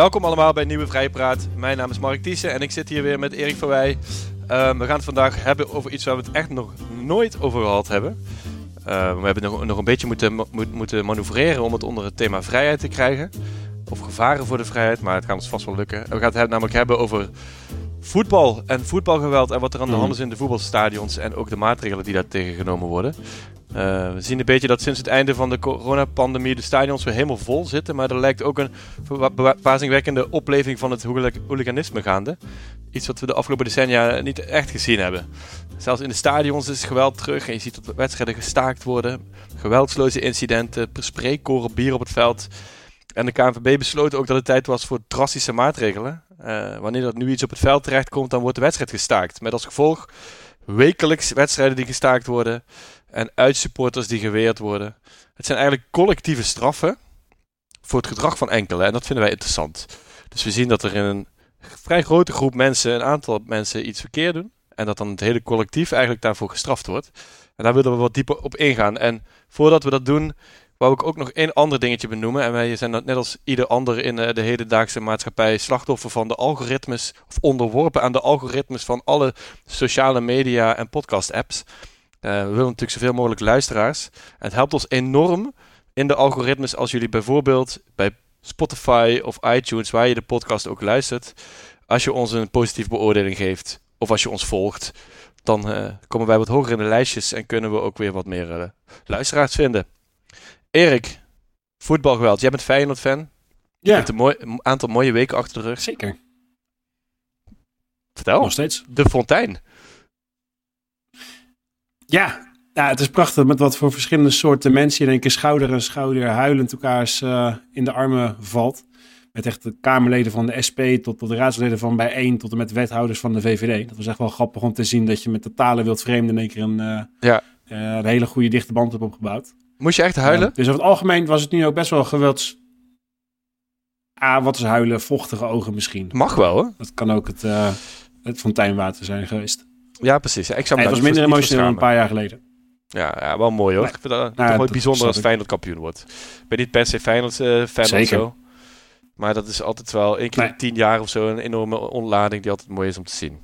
welkom allemaal bij Nieuwe Vrijpraat. Mijn naam is Mark Thiessen en ik zit hier weer met Erik van Wij. Ehm, we gaan het vandaag hebben over iets waar we het echt nog nooit over gehad hebben. Ehm, we hebben nog, nog een beetje moeten, mo- moeten manoeuvreren om het onder het thema vrijheid te krijgen. Of gevaren voor de vrijheid, maar het gaat ons vast wel lukken. En we gaan het namelijk hebben over voetbal en voetbalgeweld en wat er aan de hand is in de voetbalstadions en ook de maatregelen die daar tegengenomen worden. Uh, we zien een beetje dat sinds het einde van de coronapandemie de stadions weer helemaal vol zitten. Maar er lijkt ook een verbazingwekkende opleving van het hooliganisme gaande. Iets wat we de afgelopen decennia niet echt gezien hebben. Zelfs in de stadions is geweld terug en je ziet dat wedstrijden gestaakt worden. Geweldsloze incidenten, spreekkoren bier op het veld. En de KNVB besloot ook dat het tijd was voor drastische maatregelen. Uh, wanneer er nu iets op het veld terechtkomt, dan wordt de wedstrijd gestaakt. Met als gevolg wekelijks wedstrijden die gestaakt worden en uitsupporters die geweerd worden. Het zijn eigenlijk collectieve straffen voor het gedrag van enkelen en dat vinden wij interessant. Dus we zien dat er in een vrij grote groep mensen, een aantal mensen iets verkeerd doen en dat dan het hele collectief eigenlijk daarvoor gestraft wordt. En daar willen we wat dieper op ingaan. En voordat we dat doen, wou ik ook nog één ander dingetje benoemen. En wij zijn net als ieder ander in de hedendaagse maatschappij slachtoffer van de algoritmes, of onderworpen aan de algoritmes van alle sociale media en podcast-apps. Uh, we willen natuurlijk zoveel mogelijk luisteraars. En het helpt ons enorm in de algoritmes als jullie bijvoorbeeld bij Spotify of iTunes, waar je de podcast ook luistert, als je ons een positieve beoordeling geeft of als je ons volgt, dan uh, komen wij wat hoger in de lijstjes en kunnen we ook weer wat meer uh, luisteraars vinden. Erik, voetbalgeweld. Jij bent Feyenoord-fan. Ja. Je hebt een, mooi, een aantal mooie weken achter de rug. Zeker. Vertel. Nog steeds. De Fontein. Ja. ja, het is prachtig met wat voor verschillende soorten mensen je in één keer schouder aan schouder huilend elkaars uh, in de armen valt. Met echt de Kamerleden van de SP tot, tot de raadsleden van bijeen tot en met de wethouders van de VVD. Dat was echt wel grappig om te zien dat je met totale wildvreemden in één keer een, uh, ja. uh, een hele goede dichte band hebt opgebouwd. Moest je echt huilen? Dus over het algemeen was het nu ook best wel gewelds... Ah, wat is huilen? Vochtige ogen misschien. Mag wel, hoor. Dat kan ook het, het fonteinwater zijn geweest. Ja, precies. Ik zou het was minder emotioneel dan een paar jaar geleden. Ja, ja wel mooi hoor. Nee. Ik vind dat Nou, bijzonder als. Feyenoord kampioen wordt. Ik ben niet per se Feyenoord uh, fan of zo. Maar dat is altijd wel één keer Nee. in tien jaar of zo een enorme onlading die altijd mooi is om te zien.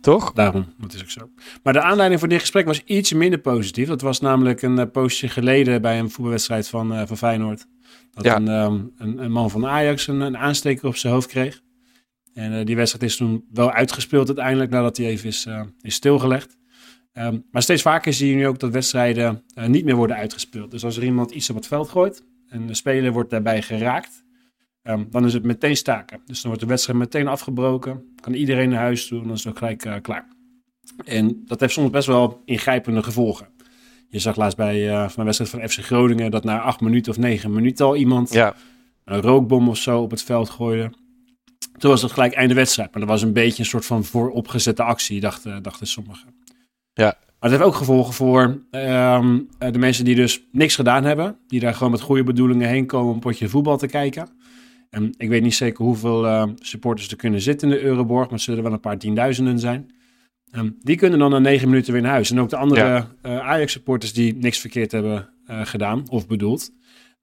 Toch? Daarom, dat is ook zo. Maar de aanleiding voor dit gesprek was iets minder positief. Dat was namelijk een uh, poosje geleden bij een voetbalwedstrijd van, uh, van Feyenoord. Dat Ja. een, um, een, een man van Ajax een, een aansteker op zijn hoofd kreeg. En uh, die wedstrijd is toen wel uitgespeeld uiteindelijk, nadat hij even is, uh, is stilgelegd. Um, maar steeds vaker zie je nu ook dat wedstrijden uh, niet meer worden uitgespeeld. Dus als er iemand iets op het veld gooit en de speler wordt daarbij geraakt, um, dan is het meteen staken. Dus dan wordt de wedstrijd meteen afgebroken, kan iedereen naar huis toe en dan is het ook gelijk klaar. En dat heeft soms best wel ingrijpende gevolgen. Je zag laatst bij van een wedstrijd van FC Groningen dat na acht minuten of negen minuten al iemand Ja. een rookbom of zo op het veld gooide. Toen was het gelijk einde wedstrijd. Maar dat was een beetje een soort van vooropgezette actie, dachten, dachten sommigen. Ja. Maar het heeft ook gevolgen voor um, de mensen die dus niks gedaan hebben. Die daar gewoon met goede bedoelingen heen komen om een potje voetbal te kijken. En ik weet niet zeker hoeveel uh, supporters er kunnen zitten in de Euroborg. Maar het zullen wel een paar tienduizenden zijn. Um, die kunnen dan na negen minuten weer naar huis. En ook de andere Ja. uh, Ajax-supporters die niks verkeerd hebben uh, gedaan of bedoeld.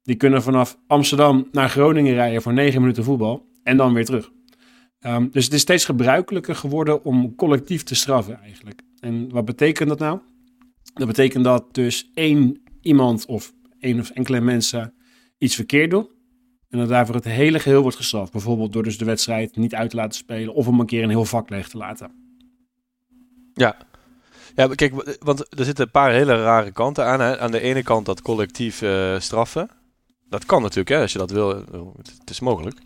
Die kunnen vanaf Amsterdam naar Groningen rijden voor negen minuten voetbal. En dan weer terug. Um, dus het is steeds gebruikelijker geworden om collectief te straffen eigenlijk. En wat betekent dat nou? Dat betekent dat dus één iemand of één of enkele mensen iets verkeerd doen. En dat daarvoor het hele geheel wordt gestraft. Bijvoorbeeld door dus de wedstrijd niet uit te laten spelen of om een keer een heel vak leeg te laten. Ja. Ja, kijk, want er zitten een paar hele rare kanten aan. Hè. Aan de ene kant dat collectief uh, straffen. Dat kan natuurlijk, hè, als je dat wil. Het is mogelijk.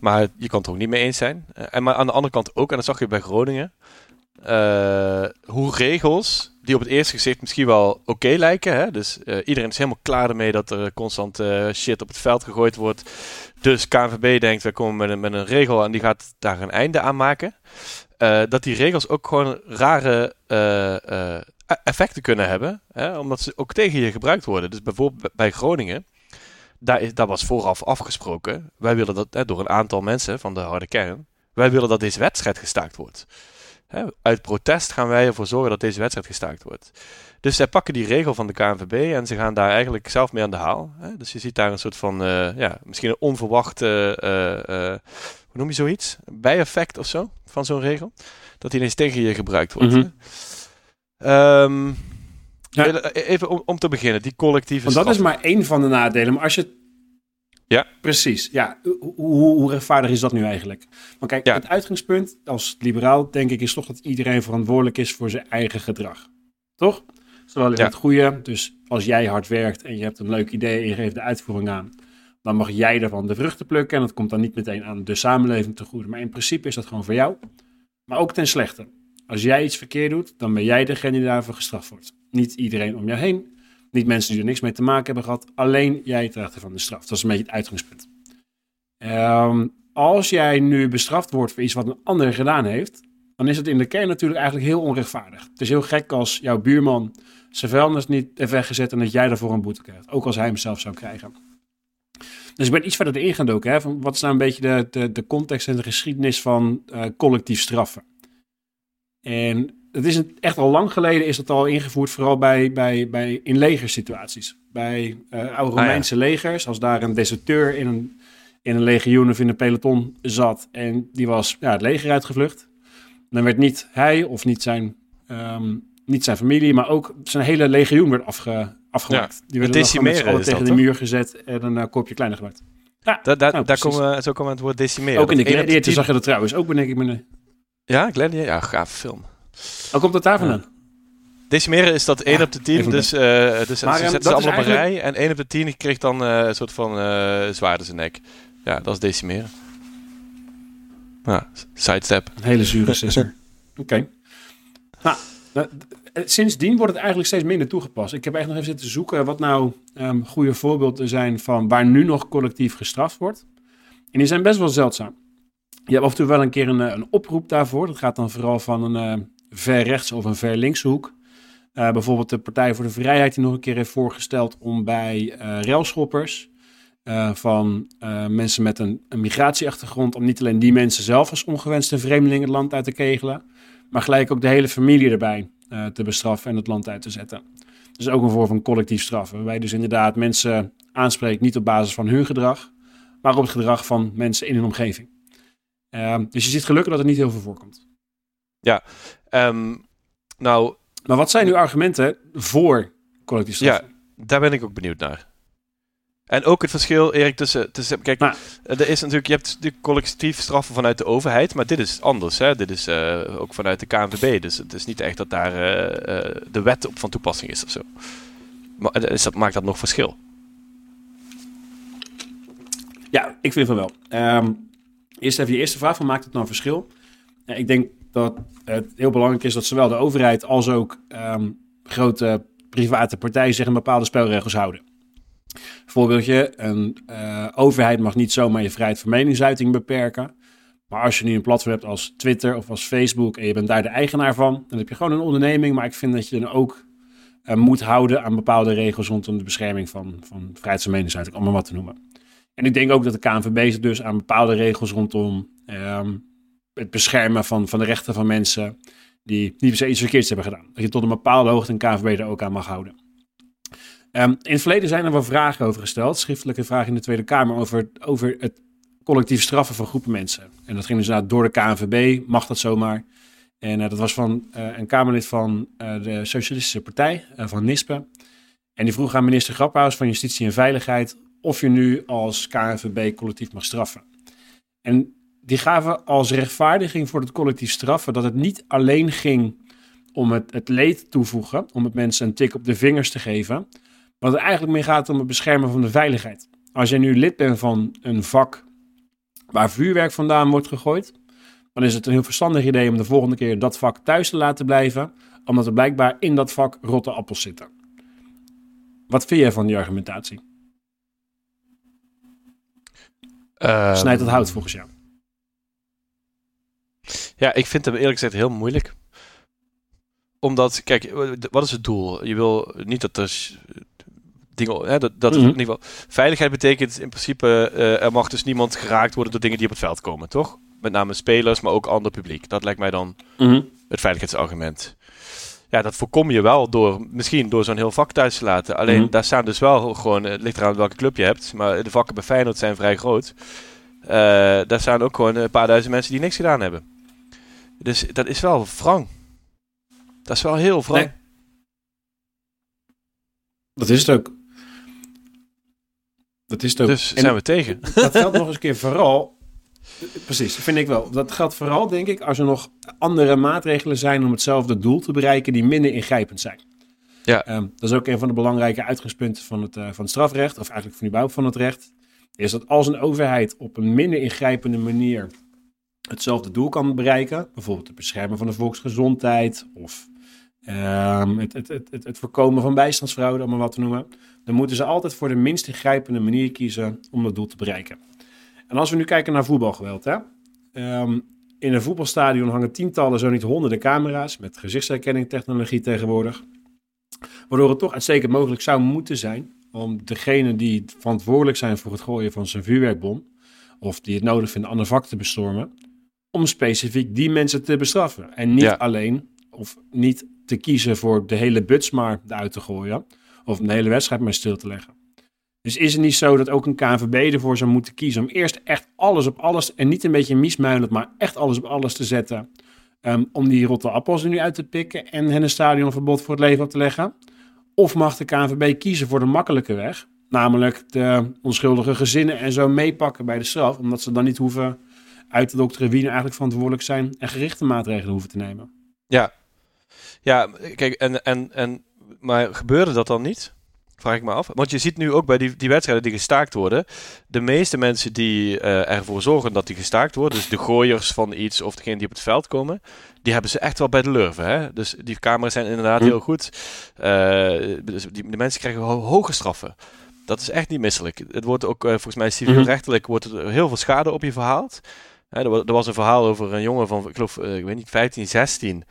Maar je kan het er ook niet mee eens zijn. Uh, en maar aan de andere kant ook, en dat zag je bij Groningen. Uh, hoe regels, die op het eerste gezicht misschien wel oké lijken. Hè? Dus uh, iedereen is helemaal klaar ermee dat er constant shit op het veld gegooid wordt. Dus KNVB denkt, we komen met een, met een regel en die gaat daar een einde aan maken. Dat die regels ook gewoon rare uh, effecten kunnen hebben. Hè? Omdat ze ook tegen je gebruikt worden. Dus bijvoorbeeld bij Groningen. Daar, is, daar was vooraf afgesproken. Wij willen dat hè, door een aantal mensen van de harde kern. Wij willen dat deze wedstrijd gestaakt wordt. Hè, uit protest gaan wij ervoor zorgen dat deze wedstrijd gestaakt wordt. Dus zij pakken die regel van de KNVB en ze gaan daar eigenlijk zelf mee aan de haal. Hè? Dus je ziet daar een soort van, uh, ja, misschien een onverwachte, uh, uh, hoe noem je zoiets? Bijeffect of zo van zo'n regel. Dat die ineens tegen je gebruikt wordt. Mm -hmm. Ja. Even om, om, te beginnen, die collectieve Want dat is maar één van de nadelen. Maar als je ja. Precies. Ja, hoe, hoe rechtvaardig is dat nu eigenlijk? Maar kijk, het uitgangspunt als liberaal, denk ik, is toch dat iedereen verantwoordelijk is voor zijn eigen gedrag. Toch? Zowel in het goede, dus als jij hard werkt en je hebt een leuk idee en je geeft de uitvoering aan, dan mag jij ervan de vruchten plukken en dat komt dan niet meteen aan de samenleving te goede. Maar in principe is dat gewoon voor jou, maar ook ten slechte. Als jij iets verkeerd doet, dan ben jij degene die daarvoor gestraft wordt. Niet iedereen om jou heen, niet mensen die er niks mee te maken hebben gehad, alleen jij draagt ervan de straf. Dat is een beetje het uitgangspunt. Um, als jij nu bestraft wordt voor iets wat een ander gedaan heeft, dan is het in de kern natuurlijk eigenlijk heel onrechtvaardig. Het is heel gek als jouw buurman zijn vuilnis niet heeft weggezet en dat jij daarvoor een boete krijgt. Ook als hij hem zelf zou krijgen. Dus ik ben iets verder erin gedoken. Hè, van wat is nou een beetje de, de, de context en de geschiedenis van uh, collectief straffen? En het is een, echt al lang geleden is dat al ingevoerd, vooral bij, bij, bij in legersituaties. Bij uh, oude Romeinse ah, ja. legers, als daar een deserteur in een, in een legioen of in een peloton zat en die was ja, het leger uitgevlucht. Dan werd niet hij of niet zijn um, niet zijn familie, maar ook zijn hele legioen werd afge, afgemaakt. Ja, die werden decimeren tegen de muur gezet en een uh, kopje kleiner gemaakt. Ja, da, da, nou, daar komen, zo komen we het woord decimeren. Ook in de Gladiator zag je dat trouwens. Ook ben ik me... Ja, Gladiator? Ja, gaaf film. Hoe komt dat daar vandaan? Ja. Decimeren is dat 1 ja, op de 10, dus, uh, dus maar, ze zetten ze allemaal op een rij. En 1 op de 10 kreeg dan uh, een soort van uh, zwaard in zijn nek. Ja, dat is decimeren. Nou, sidestep. Een hele zure sisser. Oké. Okay. Nou, eh, sindsdien wordt het eigenlijk steeds minder toegepast. Ik heb echt nog even zitten zoeken wat nou um, goede voorbeelden zijn van waar nu nog collectief gestraft wordt. En die zijn best wel zeldzaam. Je hebt af en toe wel een keer een, eh, een oproep daarvoor. Dat gaat dan vooral van een uh, ver rechts of een ver linkse hoek. Uh, bijvoorbeeld de Partij voor de Vrijheid die nog een keer heeft voorgesteld om bij uh, railschoppers uh, van mensen met een, een, migratieachtergrond, om niet alleen die mensen zelf als ongewenste vreemdelingen het land uit te kegelen, maar gelijk ook de hele familie erbij te bestraffen en het land uit te zetten. Dus ook een vorm van collectief straffen, waarbij dus inderdaad mensen aanspreekt niet op basis van hun gedrag, maar op het gedrag van mensen in hun omgeving. Uh, dus je ziet gelukkig dat het niet heel veel voorkomt. Ja, um, nou... Maar wat zijn uw argumenten voor collectief straffen? Ja, daar ben ik ook benieuwd naar. En ook het verschil, Erik, tussen... tussen kijk, maar, er is natuurlijk, je hebt de collectief straffen vanuit de overheid, maar dit is anders. Hè? Dit is uh, ook vanuit de KNVB. Dus het is niet echt dat daar uh, uh, de wet op van toepassing is of zo. Maar is dat, maakt dat nog verschil? Ja, ik vind van wel. Um, eerst even je eerste vraag van, maakt het nou verschil? ik denk dat het heel belangrijk is dat zowel de overheid als ook um, grote private partijen zich aan bepaalde spelregels houden. Voorbeeldje, een uh, overheid mag niet zomaar je vrijheid van meningsuiting beperken. Maar als je nu een platform hebt als Twitter of als Facebook en je bent daar de eigenaar van, dan heb je gewoon een onderneming. Maar ik vind dat je dan ook uh, moet houden aan bepaalde regels rondom de bescherming van, van vrijheid van meningsuiting, om maar wat te noemen. En ik denk ook dat de KNVB zich dus aan bepaalde regels rondom um, het beschermen van, van de rechten van mensen die niet per iets verkeerds hebben gedaan. Dat je tot een bepaalde hoogte een KNVB er ook aan mag houden. Um, in het verleden zijn er wel vragen over gesteld, schriftelijke vragen in de Tweede Kamer, over, over het collectief straffen van groepen mensen. En dat ging dus door de KNVB, mag dat zomaar. En uh, dat was van uh, een Kamerlid van uh, de Socialistische Partij, van NISPE. En die vroeg aan minister Graphaus van Justitie en Veiligheid of je nu als KNVB collectief mag straffen. En die gaven als rechtvaardiging voor het collectief straffen dat het niet alleen ging om het, het leed toevoegen, om het mensen een tik op de vingers te geven, wat het eigenlijk mee gaat om het beschermen van de veiligheid. Als jij nu lid bent van een vak waar vuurwerk vandaan wordt gegooid, dan is het een heel verstandig idee om de volgende keer dat vak thuis te laten blijven, omdat er blijkbaar in dat vak rotte appels zitten. Wat vind jij van die argumentatie? Um, Snijdt het hout volgens jou? Ja, ik vind hem eerlijk gezegd heel moeilijk. Omdat, kijk, wat is het doel? Je wil niet dat er dingen, hè, dat, dat mm -hmm. in ieder geval. Veiligheid betekent in principe, uh, er mag dus niemand geraakt worden door dingen die op het veld komen, toch? Met name spelers, maar ook ander publiek. Dat lijkt mij dan mm -hmm. het veiligheidsargument. Ja, dat voorkom je wel door misschien door zo'n heel vak thuis te laten. Alleen Mhm. daar staan dus wel gewoon, het ligt eraan welke club je hebt, maar de vakken bij Feyenoord zijn vrij groot. Eh, daar staan ook gewoon een paar duizend mensen die niks gedaan hebben. Dus dat is wel wrang. Dat is wel heel wrang. Nee. Dat is het ook. Dat is het ook. Dus En zijn we tegen. dat geldt nog eens een keer vooral. Precies, dat vind ik wel. Dat geldt vooral, denk ik, als er nog andere maatregelen zijn om hetzelfde doel te bereiken die minder ingrijpend zijn. Ja. Ehm, dat is ook een van de belangrijke uitgangspunten van het, eh, van het strafrecht, of eigenlijk van die bouw van het recht. Is dat als een overheid op een minder ingrijpende manier hetzelfde doel kan bereiken, bijvoorbeeld het beschermen van de volksgezondheid of ehm, het, het, het, het, voorkomen van bijstandsfraude, om maar wat te noemen, dan moeten ze altijd voor de minst ingrijpende manier kiezen om dat doel te bereiken. En als we nu kijken naar voetbalgeweld, hè? Ehm, in een voetbalstadion hangen tientallen, zo niet honderden camera's met gezichtsherkenningtechnologie tegenwoordig. Waardoor het toch uitstekend mogelijk zou moeten zijn om degene die verantwoordelijk zijn voor het gooien van zijn vuurwerkbom, of die het nodig vinden aan een vak te bestormen, om specifiek die mensen te bestraffen. En niet Ja. alleen, of niet te kiezen voor de hele buts maar eruit te gooien, of de hele wedstrijd maar stil te leggen. Dus is het niet zo dat ook een KNVB ervoor zou moeten kiezen om eerst echt alles op alles en niet een beetje miesmuilend, maar echt alles op alles te zetten. ehm, om die rotte appels er nu uit te pikken en hen een stadionverbod voor het leven op te leggen? Of mag de KNVB kiezen voor de makkelijke weg? Namelijk de onschuldige gezinnen en zo meepakken bij de straf, omdat ze dan niet hoeven uit te dokteren wie nu eigenlijk verantwoordelijk zijn en gerichte maatregelen hoeven te nemen. Ja, kijk, en, en, en, maar gebeurde dat dan niet? Vraag ik me af. Want je ziet nu ook bij die, die wedstrijden die gestaakt worden. De meeste mensen die eh, ervoor zorgen dat die gestaakt worden. Dus de gooiers van iets of degene die op het veld komen. Die hebben ze echt wel bij de lurven. Hè? Dus die camera's zijn inderdaad Hm. heel goed. Eh, dus die, de mensen krijgen ho- hoge straffen. Dat is echt niet misselijk. Het wordt ook eh, volgens mij civielrechtelijk wordt er heel veel schade op je verhaald. Hè, er, wa- er was een verhaal over een jongen van, ik geloof, eh, ik weet niet, 15, 16.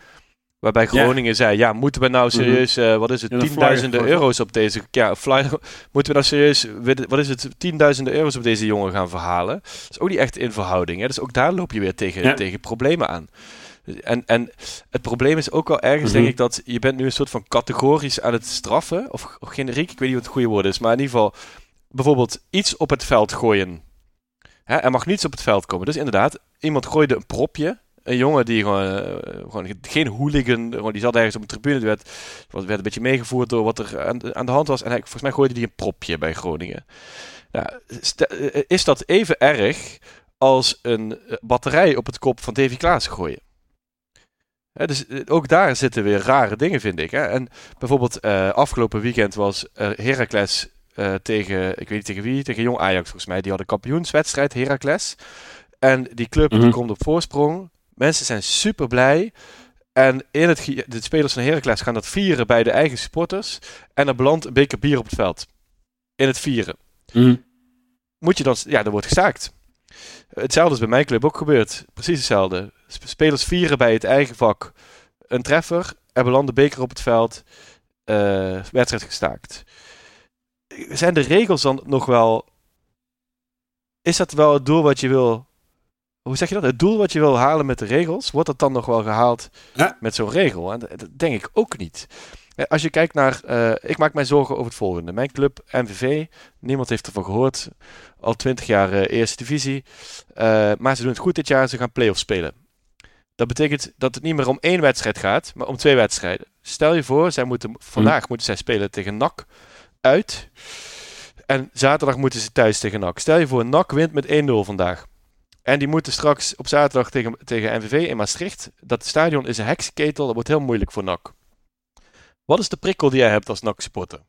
Waarbij Ja. Groningen zei, ja, moeten we nou Mhm. serieus, eh, wat is het, tienduizenden euro's op deze, ja, flyer, moeten we nou serieus, wat is het, tienduizenden euro's op deze jongen gaan verhalen? Dat is ook niet echt in verhouding, hè? dus ook daar loop je weer tegen, Ja. tegen problemen aan. En, en het probleem is ook wel ergens, Mhm. denk ik, dat je bent nu een soort van categorisch aan het straffen, of, of generiek, ik weet niet wat het goede woord is, maar in ieder geval, bijvoorbeeld iets op het veld gooien. Hè, er mag niets op het veld komen. Dus inderdaad, iemand gooide een propje. Een jongen die gewoon, eh, gewoon geen hooligan, gewoon, die zat ergens op een tribune. Die werd, werd een beetje meegevoerd door wat er aan, de hand was. En volgens mij gooide hij een propje bij Groningen. St- eh, is dat even erg als een eh, batterij op het kop van Davy Klaas gooien? Dus ook daar zitten weer rare dingen, vind ik. Hè? En bijvoorbeeld afgelopen weekend was Heracles eh, tegen, ik weet niet tegen wie, tegen Jong Ajax volgens mij. Die hadden kampioenswedstrijd, Heracles. En die club die Mhm. komt op voorsprong. Mensen zijn super blij. En in het, de spelers van Heracles gaan dat vieren bij de eigen supporters. En er belandt een beker bier op het veld. In het vieren. Mhm. Moet je dan... Ja, er wordt gestaakt. Hetzelfde is bij mijn club ook gebeurd. Precies hetzelfde. Sp- Spelers vieren bij het eigen vak een treffer. Er belandt een beker op het veld. eh, wedstrijd gestaakt. Zijn de regels dan nog wel... Is dat wel het doel wat je wil... Hoe zeg je dat? Het doel wat je wil halen met de regels, wordt dat dan nog wel gehaald Ja. met zo'n regel? En dat, denk ik ook niet. Eh, Als je kijkt naar... eh, ik maak mij zorgen over het volgende. Mijn club, MVV, niemand heeft ervan gehoord. Al twintig jaar eh, eerste divisie. Maar ze doen het goed dit jaar. Ze gaan play-offs spelen. Dat betekent dat het niet meer om één wedstrijd gaat, maar om twee wedstrijden. Stel je voor, zij moeten, vandaag moeten zij spelen tegen NAC uit. En zaterdag moeten ze thuis tegen NAC. Stel je voor, NAC wint met 1-0 vandaag. En die moeten straks op zaterdag tegen, tegen NVV in Maastricht. Dat stadion is een heksenketel, dat wordt heel moeilijk voor NAC. Wat is de prikkel die jij hebt als NAC-supporter?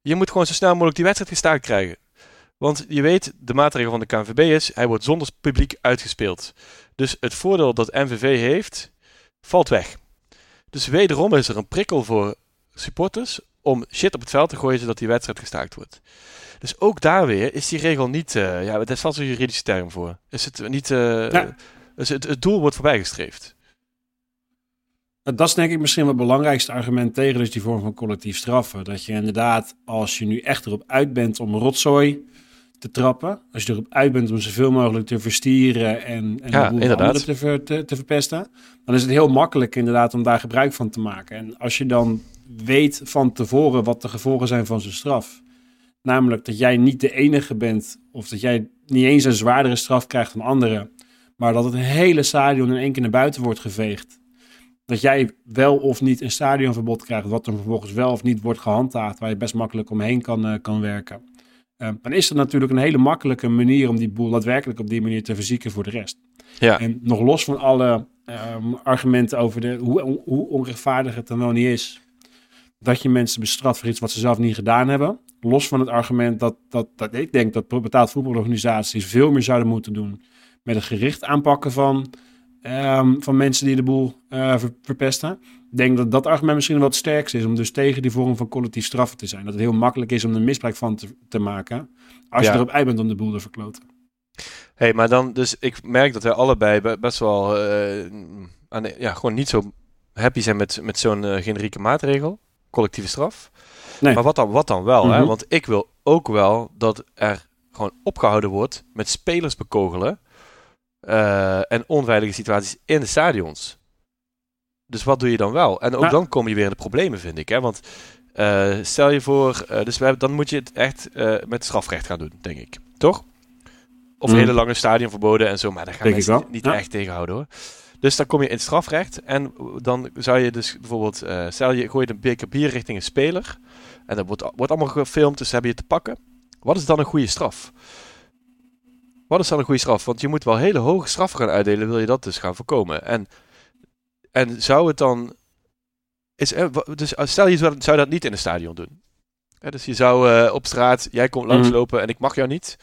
Je moet gewoon zo snel mogelijk die wedstrijd gestaakt krijgen. Want je weet, de maatregel van de KNVB is, hij wordt zonder publiek uitgespeeld. Dus het voordeel dat NVV heeft, valt weg. Dus wederom is er een prikkel voor supporters om shit op het veld te gooien zodat die wedstrijd gestaakt wordt. Dus ook daar weer is die regel niet, eh ja, daar staat zo'n juridische term voor. Is het niet, eh, Ja. dus het, het doel wordt voorbijgestreefd. Dat is denk ik misschien wel het belangrijkste argument tegen dus die vorm van collectief straffen. Dat je inderdaad, als je nu echt erop uit bent om rotzooi te trappen. Als je erop uit bent om zoveel mogelijk te verstieren en, en Ja, inderdaad. te, ver- te, te verpesten. Dan is het heel makkelijk inderdaad om daar gebruik van te maken. En als je dan weet van tevoren wat de gevolgen zijn van zo'n straf. Namelijk dat jij niet de enige bent of dat jij niet eens een zwaardere straf krijgt dan anderen. Maar dat het hele stadion in één keer naar buiten wordt geveegd. Dat jij wel of niet een stadionverbod krijgt, wat dan vervolgens wel of niet wordt gehandhaafd, waar je best makkelijk omheen kan, eh, kan werken. Eh, dan is er natuurlijk een hele makkelijke manier om die boel daadwerkelijk op die manier te verzieken voor de rest. Ja, En nog los van alle ehm, argumenten over de, hoe, hoe onrechtvaardig het dan wel niet is dat je mensen bestraft voor iets wat ze zelf niet gedaan hebben. Los van het argument dat, dat, dat ik denk dat betaald voetbalorganisaties veel meer zouden moeten doen met het gericht aanpakken van, ehm, van mensen die de boel eh, ver- verpesten. Ik denk dat dat argument misschien wat sterkst is om dus tegen die vorm van collectief straffen te zijn. Dat het heel makkelijk is om er misbruik van te, te maken als Ja. je erop uit bent om de boel te verkloten. hey, maar dan, dus ik merk dat wij allebei be- best wel, eh, aan de- ja, gewoon niet zo happy zijn met, met zo'n eh, generieke maatregel, collectieve straf. Nee. Maar wat dan, wat dan wel, hè? Mhm. Want ik wil ook wel dat er gewoon opgehouden wordt met spelers bekogelen eh, en onveilige situaties in de stadions. Dus wat doe je dan wel? En ook Nou- dan kom je weer in de problemen, vind ik. Hè? Want eh, stel je voor, eh, dus we hebben, dan moet je het echt eh, met strafrecht gaan doen, denk ik. Toch? Of Mhm. hele lange stadionverboden en zo, maar daar gaan Denk mensen niet ja. echt tegenhouden hoor. Dus dan kom je in strafrecht en dan zou je dus bijvoorbeeld, stel je gooit een beker bier richting een speler en dat wordt, wordt allemaal gefilmd, dus hebben je te pakken. Wat is dan een goede straf? Wat is dan een goede straf? Want je moet wel hele hoge straffen gaan uitdelen, wil je dat dus gaan voorkomen. En, en zou het dan... Is, dus als- stel je zou, zou dat niet in een stadion doen. Dus je zou eh, op straat, jij komt langslopen en ik mag jou niet.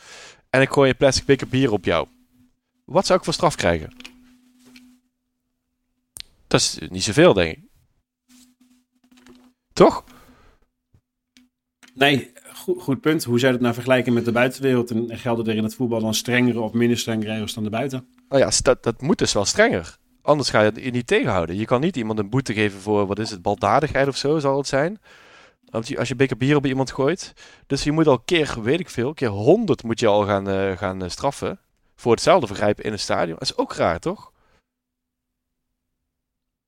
En ik gooi een plastic beker bier op jou. Wat zou ik voor straf krijgen? Dat is niet zoveel, denk ik. Toch? Nee, goed, goed punt. Hoe zou je dat nou vergelijken met de buitenwereld? En gelden er in het voetbal dan strengere of minder strenge regels dan de buiten? Nou ja, dat, dat moet dus wel strenger. Anders ga je het niet tegenhouden. Je kan niet iemand een boete geven voor, wat is het, baldadigheid of zo zal het zijn. Als je, als je beker bier op iemand gooit. Dus je moet al keer, weet ik veel, keer honderd moet je al gaan, eh, gaan eh, straffen. Voor hetzelfde vergrijpen in een stadion. Dat is ook raar, toch?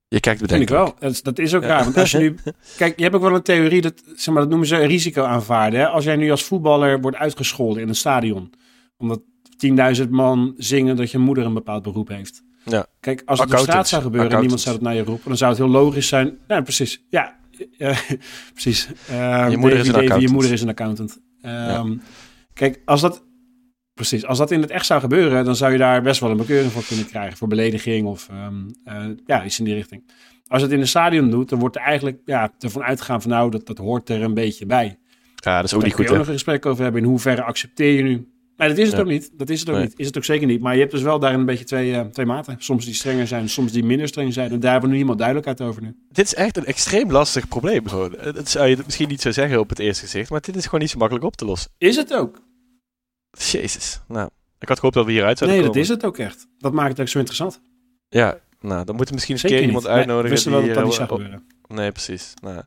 Je kijkt Vind ik bedenkelijk. wel. Dat is, ook Ja. raar. Want als je nu... Kijk, je hebt ook wel een theorie, dat, zeg maar, dat noemen ze risico aanvaarden. Hè? Als jij nu als voetballer wordt uitgescholden in een stadion. Omdat 10.000 man zingen dat je moeder een bepaald beroep heeft. Ja. Kijk, als het op straat zou gebeuren en niemand zou het naar je roepen, dan zou het heel logisch zijn. Ja, precies. Ja, precies. Eh, Je moeder is een Je accountant. moeder is een accountant. Ehm, Kijk, als dat... Precies, als dat in het echt zou gebeuren, dan zou je daar best wel een bekeuring voor kunnen krijgen. Voor belediging of ehm, eh, ja, iets in die richting. Als het in een stadion doet, dan wordt er eigenlijk ja, ervan uitgegaan van nou, dat, dat hoort er een beetje bij. Ja, dat is ook Daar niet kun goed, je hè? ook nog een gesprek over hebben. In hoeverre accepteer je nu? Maar dat is het Ja. ook niet. Dat is het ook Nee. niet. Is het ook zeker niet. Maar je hebt dus wel daarin een beetje twee, eh, twee maten. Soms die strenger zijn, soms die minder streng zijn. En daar hebben we nu niemand duidelijkheid over nu. Dit is echt een extreem lastig probleem. Eh, Dat zou je misschien niet zo zeggen op het eerste gezicht, maar dit is gewoon niet zo makkelijk op te lossen. Is het ook? Jezus. Nou, ik had gehoopt dat we hieruit zouden Nee, dat komen. is het ook echt. Dat maakt het ook zo interessant. Ja, nou, dan moeten we misschien eens keer iemand Nee, uitnodigen. we wisten wel dat dat niet zou gebeuren. Nee, precies. Nou,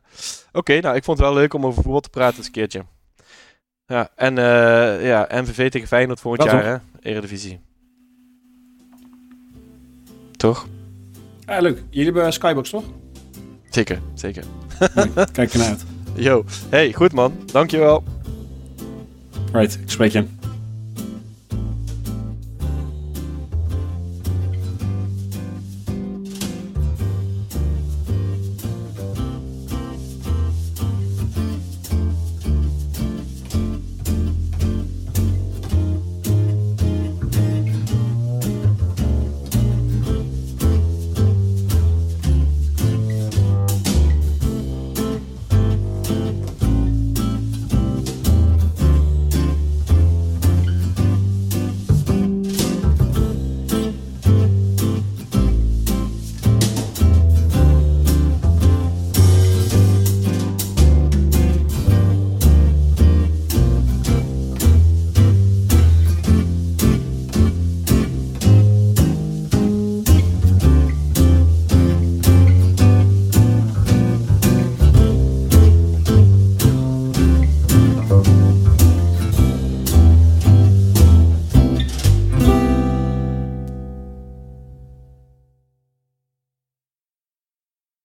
Oké, nou, ik vond het wel leuk om over voetbal te praten eens een keertje. Ja, en eh, ja, MVV tegen Feyenoord volgend Dat jaar, hè? Eredivisie. Toch? Ja, leuk. Jullie hebben Skybox, toch? Zeker, zeker. Kijk ernaar uit. Yo, hey, goed man. Dankjewel. Right, ik spreek je.